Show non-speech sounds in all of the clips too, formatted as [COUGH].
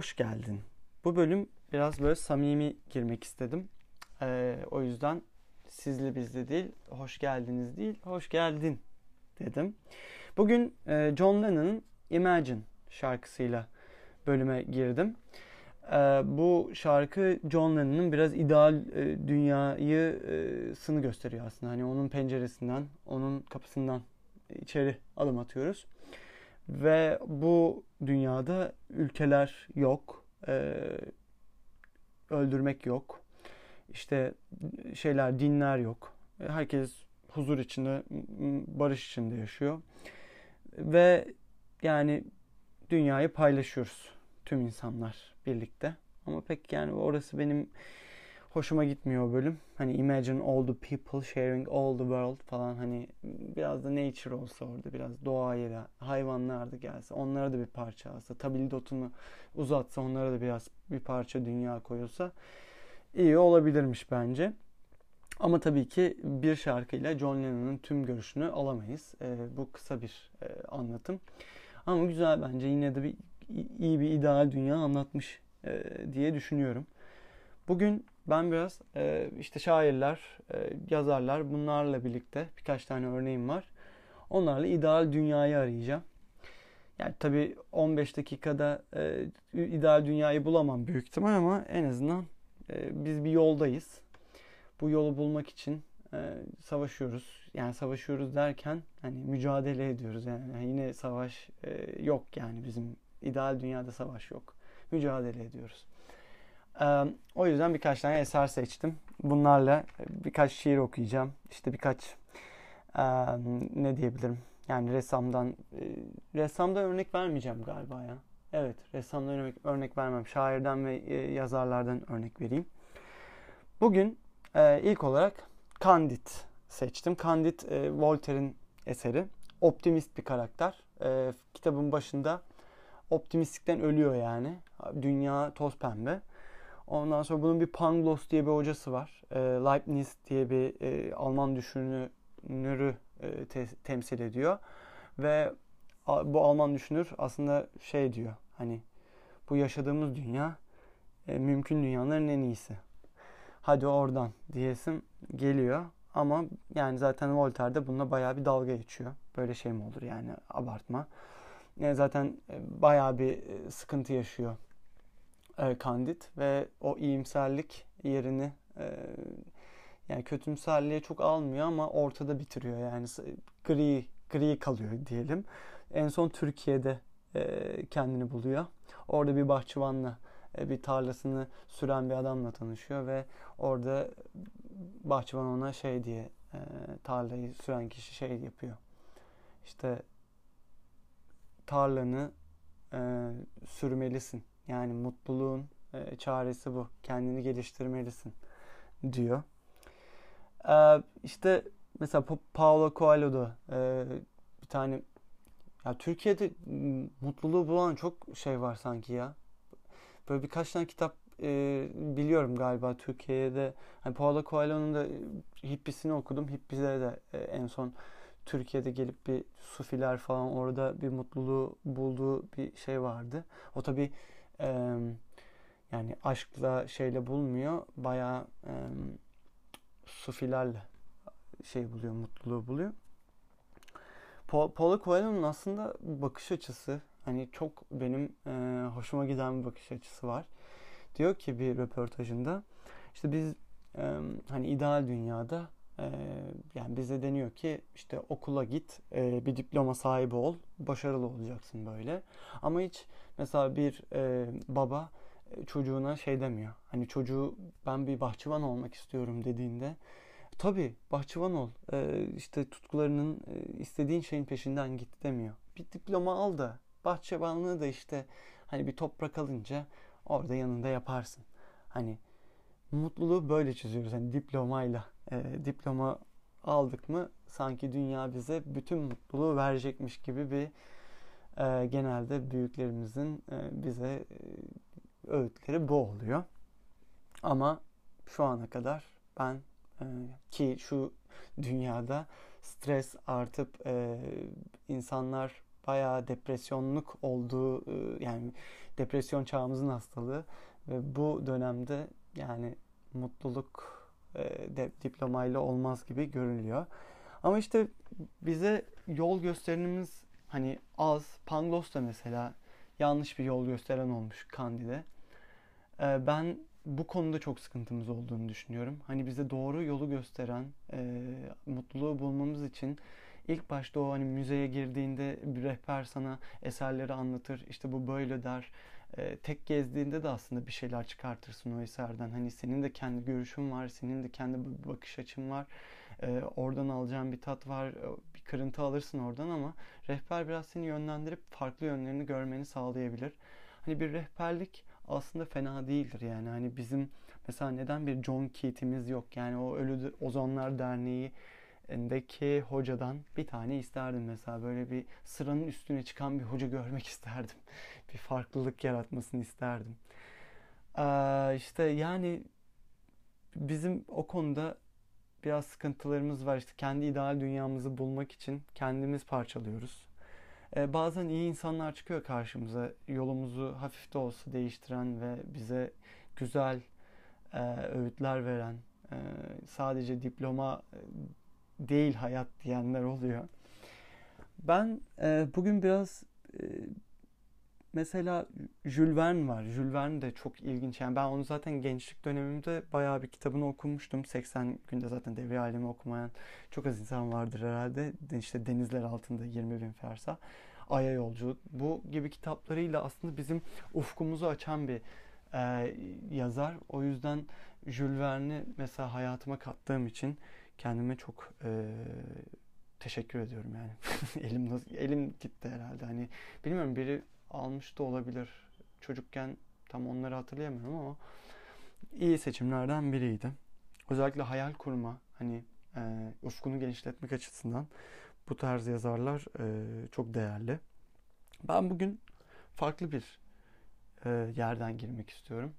hoş geldin. Bu bölüm biraz böyle samimi girmek istedim. Ee, o yüzden sizli bizli değil, hoş geldiniz değil, hoş geldin dedim. Bugün e, John Lennon'ın Imagine şarkısıyla bölüme girdim. Ee, bu şarkı John Lennon'ın biraz ideal e, dünyayı e, sını gösteriyor aslında. Hani onun penceresinden, onun kapısından içeri adım atıyoruz. Ve bu dünyada ülkeler yok, e, öldürmek yok, işte şeyler, dinler yok. Herkes huzur içinde, barış içinde yaşıyor. Ve yani dünyayı paylaşıyoruz tüm insanlar birlikte. Ama pek yani orası benim hoşuma gitmiyor o bölüm. Hani imagine all the people sharing all the world falan hani biraz da nature olsa orada biraz doğayı da hayvanlar da gelse onlara da bir parça alsa tabildotunu uzatsa onlara da biraz bir parça dünya koyulsa iyi olabilirmiş bence. Ama tabii ki bir şarkıyla John Lennon'ın tüm görüşünü alamayız. Ee, bu kısa bir e, anlatım. Ama güzel bence yine de bir iyi bir ideal dünya anlatmış e, diye düşünüyorum. Bugün ben biraz e, işte şairler, e, yazarlar bunlarla birlikte birkaç tane örneğim var. Onlarla ideal dünyayı arayacağım. Yani tabii 15 dakikada e, ideal dünyayı bulamam büyük ihtimal ama en azından e, biz bir yoldayız. Bu yolu bulmak için e, savaşıyoruz. Yani savaşıyoruz derken hani mücadele ediyoruz. Yani yine savaş e, yok yani bizim ideal dünyada savaş yok. Mücadele ediyoruz. Ee, o yüzden birkaç tane eser seçtim. Bunlarla birkaç şiir okuyacağım. İşte birkaç e, ne diyebilirim? Yani ressamdan e, ressamdan örnek vermeyeceğim galiba ya. Evet, ressamdan örnek, örnek vermem. Şairden ve e, yazarlardan örnek vereyim. Bugün e, ilk olarak Candide seçtim. Candide e, Voltaire'in eseri. Optimist bir karakter. Kitabın başında optimistlikten ölüyor yani. Dünya toz pembe. Ondan sonra bunun bir Pangloss diye bir hocası var. E, Leibniz diye bir e, Alman düşünürü e, te- temsil ediyor. Ve a- bu Alman düşünür aslında şey diyor. Hani bu yaşadığımız dünya e, mümkün dünyaların en iyisi. Hadi oradan diyesim geliyor. Ama yani zaten Voltaire de bununla bayağı bir dalga geçiyor. Böyle şey mi olur yani abartma. E, zaten bayağı bir e, sıkıntı yaşıyor e, Candide ve o iyimserlik yerini e, yani kötümserliğe çok almıyor ama ortada bitiriyor yani gri gri kalıyor diyelim. En son Türkiye'de e, kendini buluyor. Orada bir bahçıvanla e, bir tarlasını süren bir adamla tanışıyor ve orada bahçıvan ona şey diye e, tarlayı süren kişi şey yapıyor. İşte tarlanı e, sürmelisin. Yani mutluluğun e, çaresi bu. Kendini geliştirmelisin diyor. E, işte mesela Pa- Paulo Coelho'da e, bir tane ya Türkiye'de mutluluğu bulan çok şey var sanki ya. Böyle birkaç tane kitap e, biliyorum galiba Türkiye'de. Hani Paulo Coelho'nun da e, Hippisini okudum. Hippis'e de e, en son Türkiye'de gelip bir sufiler falan orada bir mutluluğu bulduğu bir şey vardı. O tabii e, yani aşkla şeyle bulmuyor. Bayağı e, sufilerle şey buluyor, mutluluğu buluyor. Pa- Paulo Coelho'nun aslında bakış açısı hani çok benim e, hoşuma giden bir bakış açısı var. Diyor ki bir röportajında işte biz e, hani ideal dünyada yani bize deniyor ki işte okula git, e, bir diploma sahibi ol, başarılı olacaksın böyle. Ama hiç mesela bir e, baba e, çocuğuna şey demiyor. Hani çocuğu ben bir bahçıvan olmak istiyorum dediğinde tabii bahçıvan ol. Ee, işte tutkularının istediğin şeyin peşinden git demiyor. Bir diploma al da bahçıvanlığı da işte hani bir toprak alınca orada yanında yaparsın. Hani mutluluğu böyle çiziyoruz. Hani diplomayla. E, diploma aldık mı sanki dünya bize bütün mutluluğu verecekmiş gibi bir e, genelde büyüklerimizin e, bize e, öğütleri bu oluyor. Ama şu ana kadar ben e, ki şu dünyada stres artıp e, insanlar bayağı depresyonluk olduğu e, yani depresyon çağımızın hastalığı ve bu dönemde yani mutluluk e, diplomayla olmaz gibi görünüyor. Ama işte bize yol gösterimimiz hani az. Pangloss da mesela yanlış bir yol gösteren olmuş Kandil'e. E, ben bu konuda çok sıkıntımız olduğunu düşünüyorum. Hani bize doğru yolu gösteren, e, mutluluğu bulmamız için ilk başta o hani müzeye girdiğinde bir rehber sana eserleri anlatır. İşte bu böyle der. E, tek gezdiğinde de aslında bir şeyler çıkartırsın o eserden. Hani senin de kendi görüşün var, senin de kendi bakış açın var. E, oradan alacağın bir tat var, bir kırıntı alırsın oradan ama rehber biraz seni yönlendirip farklı yönlerini görmeni sağlayabilir. Hani bir rehberlik aslında fena değildir yani. Hani bizim mesela neden bir John Keats'imiz yok? Yani o Ölü Ozanlar Derneği deki hocadan bir tane isterdim mesela böyle bir sıranın üstüne çıkan bir hoca görmek [LAUGHS] isterdim. Bir farklılık yaratmasını isterdim. Ee, işte yani bizim o konuda biraz sıkıntılarımız var. İşte kendi ideal dünyamızı bulmak için kendimiz parçalıyoruz. Ee, bazen iyi insanlar çıkıyor karşımıza. Yolumuzu hafif de olsa değiştiren ve bize güzel e, öğütler veren, e, sadece diploma değil hayat diyenler oluyor. Ben e, bugün biraz e, mesela Jules Verne var. Jules Verne de çok ilginç. Yani ben onu zaten gençlik dönemimde bayağı bir kitabını okumuştum. 80 günde zaten devri alemi okumayan çok az insan vardır herhalde. İşte Denizler Altında 20 bin fersa. Ay'a Yolcu. Bu gibi kitaplarıyla aslında bizim ufkumuzu açan bir e, yazar. O yüzden Jules Verne'i mesela hayatıma kattığım için kendime çok e, teşekkür ediyorum yani. [LAUGHS] elim nasıl, elim gitti herhalde. Hani bilmiyorum biri almış da olabilir. Çocukken tam onları hatırlayamıyorum ama iyi seçimlerden biriydi. Özellikle hayal kurma, hani e, ufkunu genişletmek açısından bu tarz yazarlar e, çok değerli. Ben bugün farklı bir e, yerden girmek istiyorum.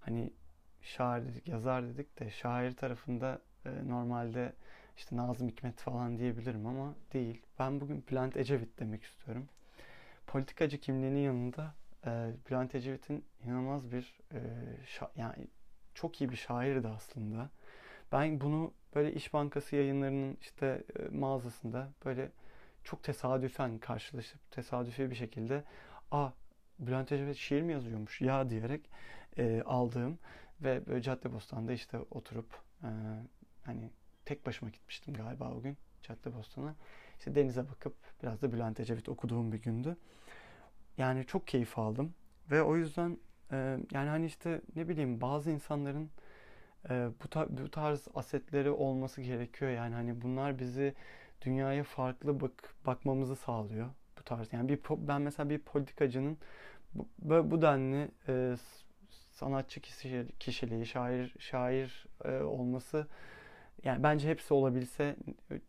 Hani şair dedik, yazar dedik de şair tarafında e, normalde işte Nazım Hikmet falan diyebilirim ama değil. Ben bugün Bülent Ecevit demek istiyorum. Politikacı kimliğinin yanında e, Bülent Ecevit'in inanılmaz bir e, yani çok iyi bir şairdi aslında. Ben bunu böyle İş Bankası yayınlarının işte e, mağazasında böyle çok tesadüfen karşılaşıp tesadüfi bir şekilde a Bülent Ecevit şiir mi yazıyormuş ya diyerek e, aldığım ve böyle Caddebostan'da işte oturup e, hani tek başıma gitmiştim galiba o gün Caddebostan'a. İşte denize bakıp biraz da Bülent Ecevit okuduğum bir gündü. Yani çok keyif aldım ve o yüzden e, yani hani işte ne bileyim bazı insanların e, bu, tar- bu tarz asetleri olması gerekiyor. Yani hani bunlar bizi dünyaya farklı bak bakmamızı sağlıyor bu tarz. Yani bir ben mesela bir politikacının bu, bu denli e, sanatçı kişiliği, şair şair e, olması yani bence hepsi olabilse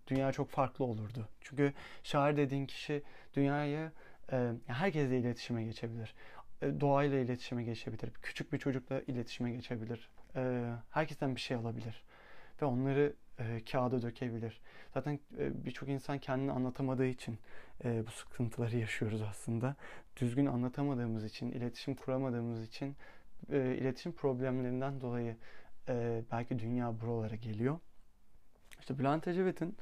dünya çok farklı olurdu. Çünkü şair dediğin kişi dünyayı e, herkesle iletişime geçebilir. E, doğayla iletişime geçebilir. Küçük bir çocukla iletişime geçebilir. E, herkesten bir şey alabilir. Ve onları e, kağıda dökebilir. Zaten e, birçok insan kendini anlatamadığı için e, bu sıkıntıları yaşıyoruz aslında. Düzgün anlatamadığımız için, iletişim kuramadığımız için e, iletişim problemlerinden dolayı e, belki dünya buralara geliyor. İşte Bülent Ecevit'in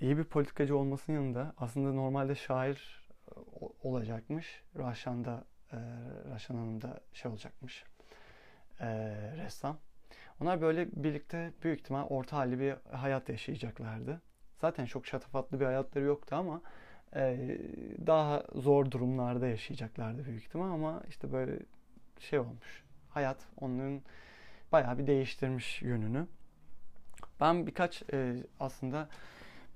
iyi bir politikacı olmasının yanında aslında normalde şair e, olacakmış. Raşan da e, Raşan Hanım da şey olacakmış. E, ressam. Onlar böyle birlikte büyük ihtimal orta halli bir hayat yaşayacaklardı. Zaten çok şatafatlı bir hayatları yoktu ama e, daha zor durumlarda yaşayacaklardı büyük ihtimal ama işte böyle şey olmuş. Hayat onların bayağı bir değiştirmiş yönünü. Ben birkaç e, aslında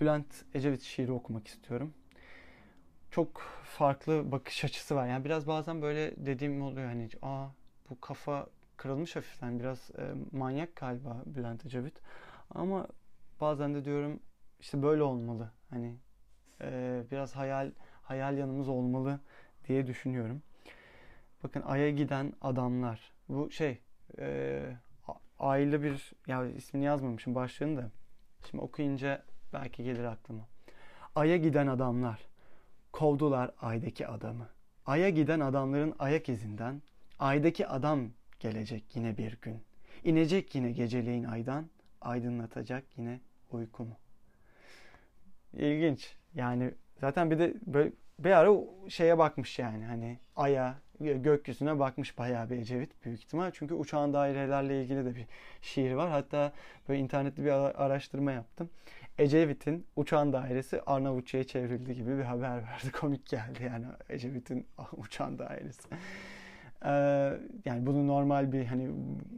Bülent Ecevit şiiri okumak istiyorum. Çok farklı bakış açısı var. Yani biraz bazen böyle dediğim oluyor hani aa bu kafa kırılmış hafiften biraz e, manyak galiba Bülent Ecevit. Ama bazen de diyorum işte böyle olmalı. Hani e, biraz hayal hayal yanımız olmalı diye düşünüyorum. Bakın Ay'a giden adamlar. Bu şey e, aile bir ya ismini yazmamışım başlığını da. Şimdi okuyunca belki gelir aklıma. Ay'a giden adamlar kovdular Ay'daki adamı. Ay'a giden adamların ayak izinden Ay'daki adam gelecek yine bir gün. İnecek yine geceleyin aydan, aydınlatacak yine uykumu. İlginç. Yani zaten bir de böyle bir ara şeye bakmış yani hani aya, gökyüzüne bakmış bayağı bir Ecevit büyük ihtimal. Çünkü uçağın dairelerle ilgili de bir şiir var. Hatta böyle internette bir araştırma yaptım. Ecevit'in uçağın dairesi Arnavutça'ya çevrildi gibi bir haber verdi. [LAUGHS] Komik geldi yani Ecevit'in [LAUGHS] uçağın dairesi. Ee, yani bunu normal bir hani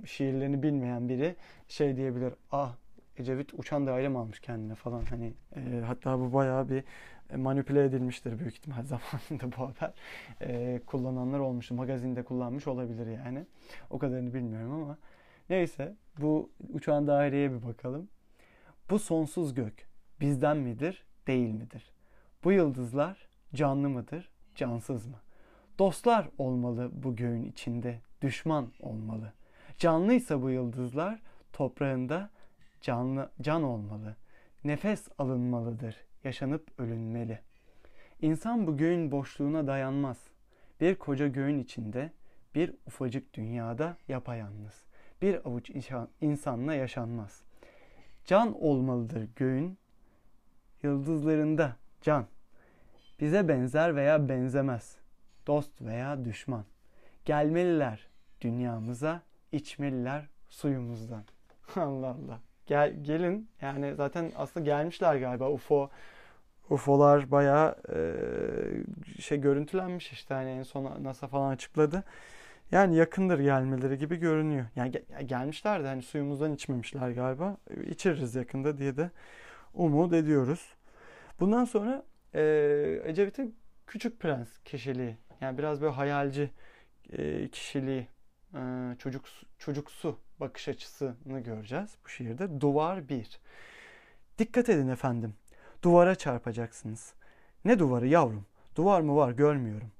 şiirlerini bilmeyen biri şey diyebilir. Ah Ecevit uçan daire mi almış kendine falan hani e, hatta bu bayağı bir manipüle edilmiştir büyük ihtimal [LAUGHS] zamanında bu haber. E, kullananlar olmuştu. Magazinde kullanmış olabilir yani. O kadarını bilmiyorum ama. Neyse bu uçağın daireye bir bakalım. Bu sonsuz gök bizden midir, değil midir? Bu yıldızlar canlı mıdır, cansız mı? Dostlar olmalı bu göğün içinde, düşman olmalı. Canlıysa bu yıldızlar toprağında canlı can olmalı. Nefes alınmalıdır, yaşanıp ölünmeli. İnsan bu göğün boşluğuna dayanmaz. Bir koca göğün içinde, bir ufacık dünyada yapayalnız. Bir avuç insanla yaşanmaz. Can olmalıdır göğün, yıldızlarında can. Bize benzer veya benzemez. Dost veya düşman. Gelmeliler dünyamıza, içmeliler suyumuzdan. [LAUGHS] Allah Allah. Gel, gelin yani zaten aslında gelmişler galiba UFO UFO'lar bayağı e, şey görüntülenmiş işte hani en son NASA falan açıkladı. Yani yakındır gelmeleri gibi görünüyor. Yani gel, gelmişler de hani suyumuzdan içmemişler galiba. İçeriz yakında diye de umut ediyoruz. Bundan sonra e, Ecevit'in Küçük Prens kişiliği. Yani biraz böyle hayalci e, kişiliği, çocuk çocuksu bakış açısını göreceğiz bu şiirde. Duvar 1. Dikkat edin efendim. Duvara çarpacaksınız. Ne duvarı yavrum? Duvar mı var görmüyorum.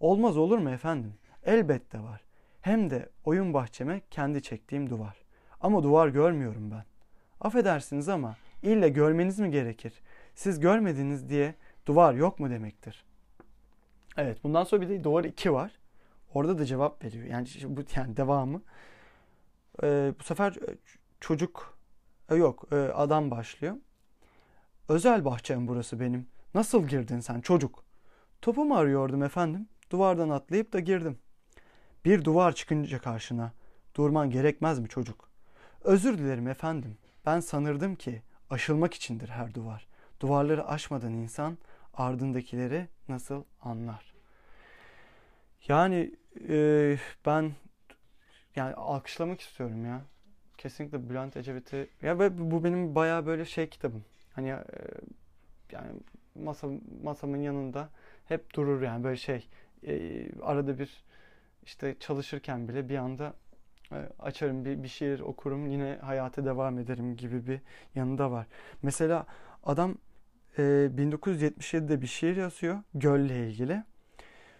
Olmaz olur mu efendim? Elbette var. Hem de oyun bahçeme kendi çektiğim duvar. Ama duvar görmüyorum ben. Affedersiniz ama ille görmeniz mi gerekir? Siz görmediniz diye duvar yok mu demektir? Evet bundan sonra bir de duvar 2 var. Orada da cevap veriyor. Yani bu yani devamı. Ee, bu sefer e, çocuk e, yok e, adam başlıyor. Özel bahçem burası benim. Nasıl girdin sen çocuk? Topumu arıyordum efendim. Duvardan atlayıp da girdim. Bir duvar çıkınca karşına. Durman gerekmez mi çocuk? Özür dilerim efendim. Ben sanırdım ki aşılmak içindir her duvar. Duvarları aşmadan insan ardındakileri nasıl anlar? Yani e, ben yani alkışlamak istiyorum ya. Kesinlikle Bülent Ecevit'i ya ve bu benim bayağı böyle şey kitabım. Hani e, yani masa masamın yanında hep durur yani böyle şey e, arada bir işte çalışırken bile bir anda e, açarım bir, bir şiir okurum yine hayata devam ederim gibi bir yanında var. Mesela adam e, 1977'de bir şiir yazıyor gölle ilgili.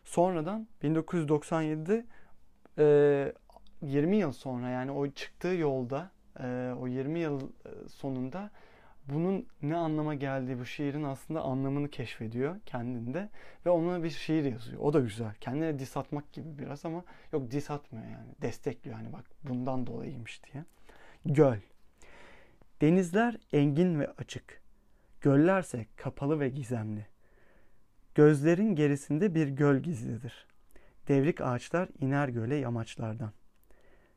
Sonradan 1997'de e, 20 yıl sonra yani o çıktığı yolda e, o 20 yıl e, sonunda bunun ne anlama geldiği bu şiirin aslında anlamını keşfediyor kendinde ve ona bir şiir yazıyor. O da güzel. Kendine dis atmak gibi biraz ama yok dis atmıyor yani. Destekliyor hani bak bundan dolayıymış diye. Göl. Denizler engin ve açık. Göllerse kapalı ve gizemli. Gözlerin gerisinde bir göl gizlidir. Devrik ağaçlar iner göle yamaçlardan.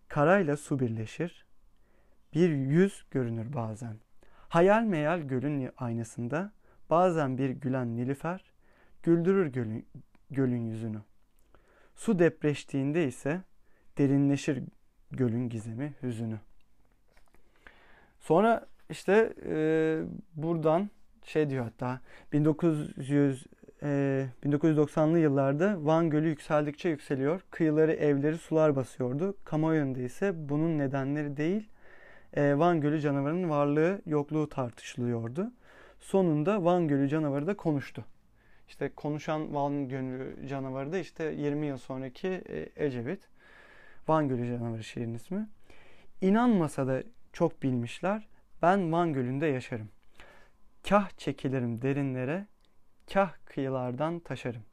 Karayla su birleşir. Bir yüz görünür bazen. Hayal meyal gölün aynasında bazen bir gülen nilüfer güldürür gölün, gölün yüzünü. Su depreştiğinde ise derinleşir gölün gizemi, hüzünü. Sonra işte e, buradan şey diyor hatta 1900 e, 1990'lı yıllarda Van Gölü yükseldikçe yükseliyor. Kıyıları evleri sular basıyordu. Kamuoyunda ise bunun nedenleri değil e, Van Gölü canavarının varlığı yokluğu tartışılıyordu. Sonunda Van Gölü canavarı da konuştu. İşte konuşan Van Gölü canavarı da işte 20 yıl sonraki e, Ecevit. Van Gölü canavarı şiirin ismi. İnanmasa da çok bilmişler. Ben Van Gölü'nde yaşarım. Kah çekilirim derinlere, kah kıyılardan taşarım.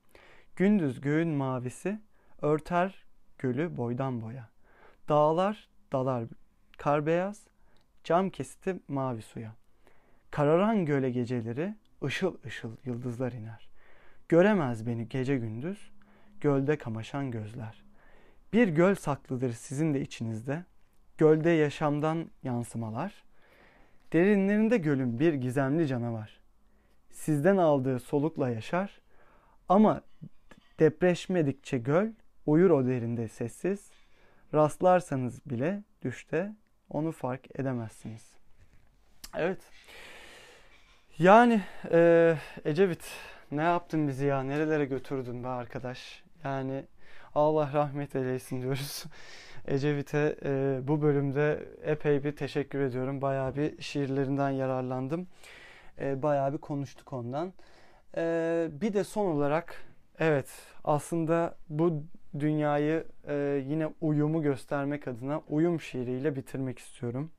Gündüz göğün mavisi örter gölü boydan boya. Dağlar dalar kar beyaz, cam kesti mavi suya. Kararan göle geceleri ışıl ışıl yıldızlar iner. Göremez beni gece gündüz, gölde kamaşan gözler. Bir göl saklıdır sizin de içinizde, gölde yaşamdan yansımalar. Derinlerinde gölün bir gizemli canavar. Sizden aldığı solukla yaşar ama depreşmedikçe göl uyur o derinde sessiz. Rastlarsanız bile düşte onu fark edemezsiniz. Evet. Yani e, Ecevit ne yaptın bizi ya? Nerelere götürdün be arkadaş? Yani Allah rahmet eylesin diyoruz. [LAUGHS] Ecevit'e e, bu bölümde epey bir teşekkür ediyorum. Bayağı bir şiirlerinden yararlandım. E, bayağı bir konuştuk ondan. E, bir de son olarak evet aslında bu dünyayı e, yine uyumu göstermek adına uyum şiiriyle bitirmek istiyorum.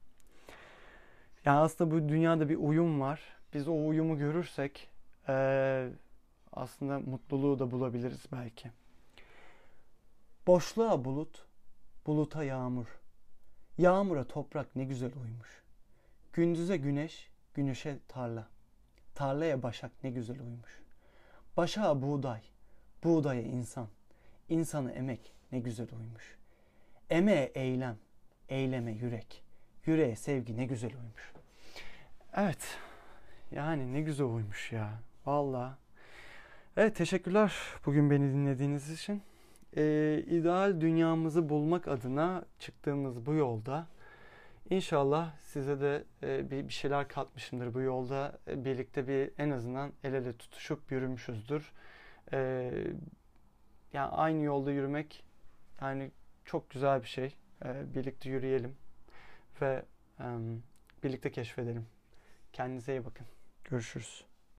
Yani aslında bu dünyada bir uyum var. Biz o uyumu görürsek e, aslında mutluluğu da bulabiliriz belki. Boşluğa bulut, buluta yağmur. Yağmura toprak ne güzel uymuş. Gündüze güneş, güneşe tarla. Tarlaya başak ne güzel uymuş. Başağa buğday, buğdaya insan. İnsanı emek ne güzel uymuş. Emeğe eylem, eyleme yürek. Yüreğe sevgi ne güzel uymuş. Evet. Yani ne güzel uymuş ya. Valla. Evet teşekkürler bugün beni dinlediğiniz için. Ee, ideal dünyamızı bulmak adına çıktığımız bu yolda İnşallah size de e, bir, şeyler katmışımdır bu yolda. E, birlikte bir en azından el ele tutuşup yürümüşüzdür. E, yani aynı yolda yürümek yani çok güzel bir şey. Birlikte yürüyelim ve birlikte keşfedelim. Kendinize iyi bakın. Görüşürüz.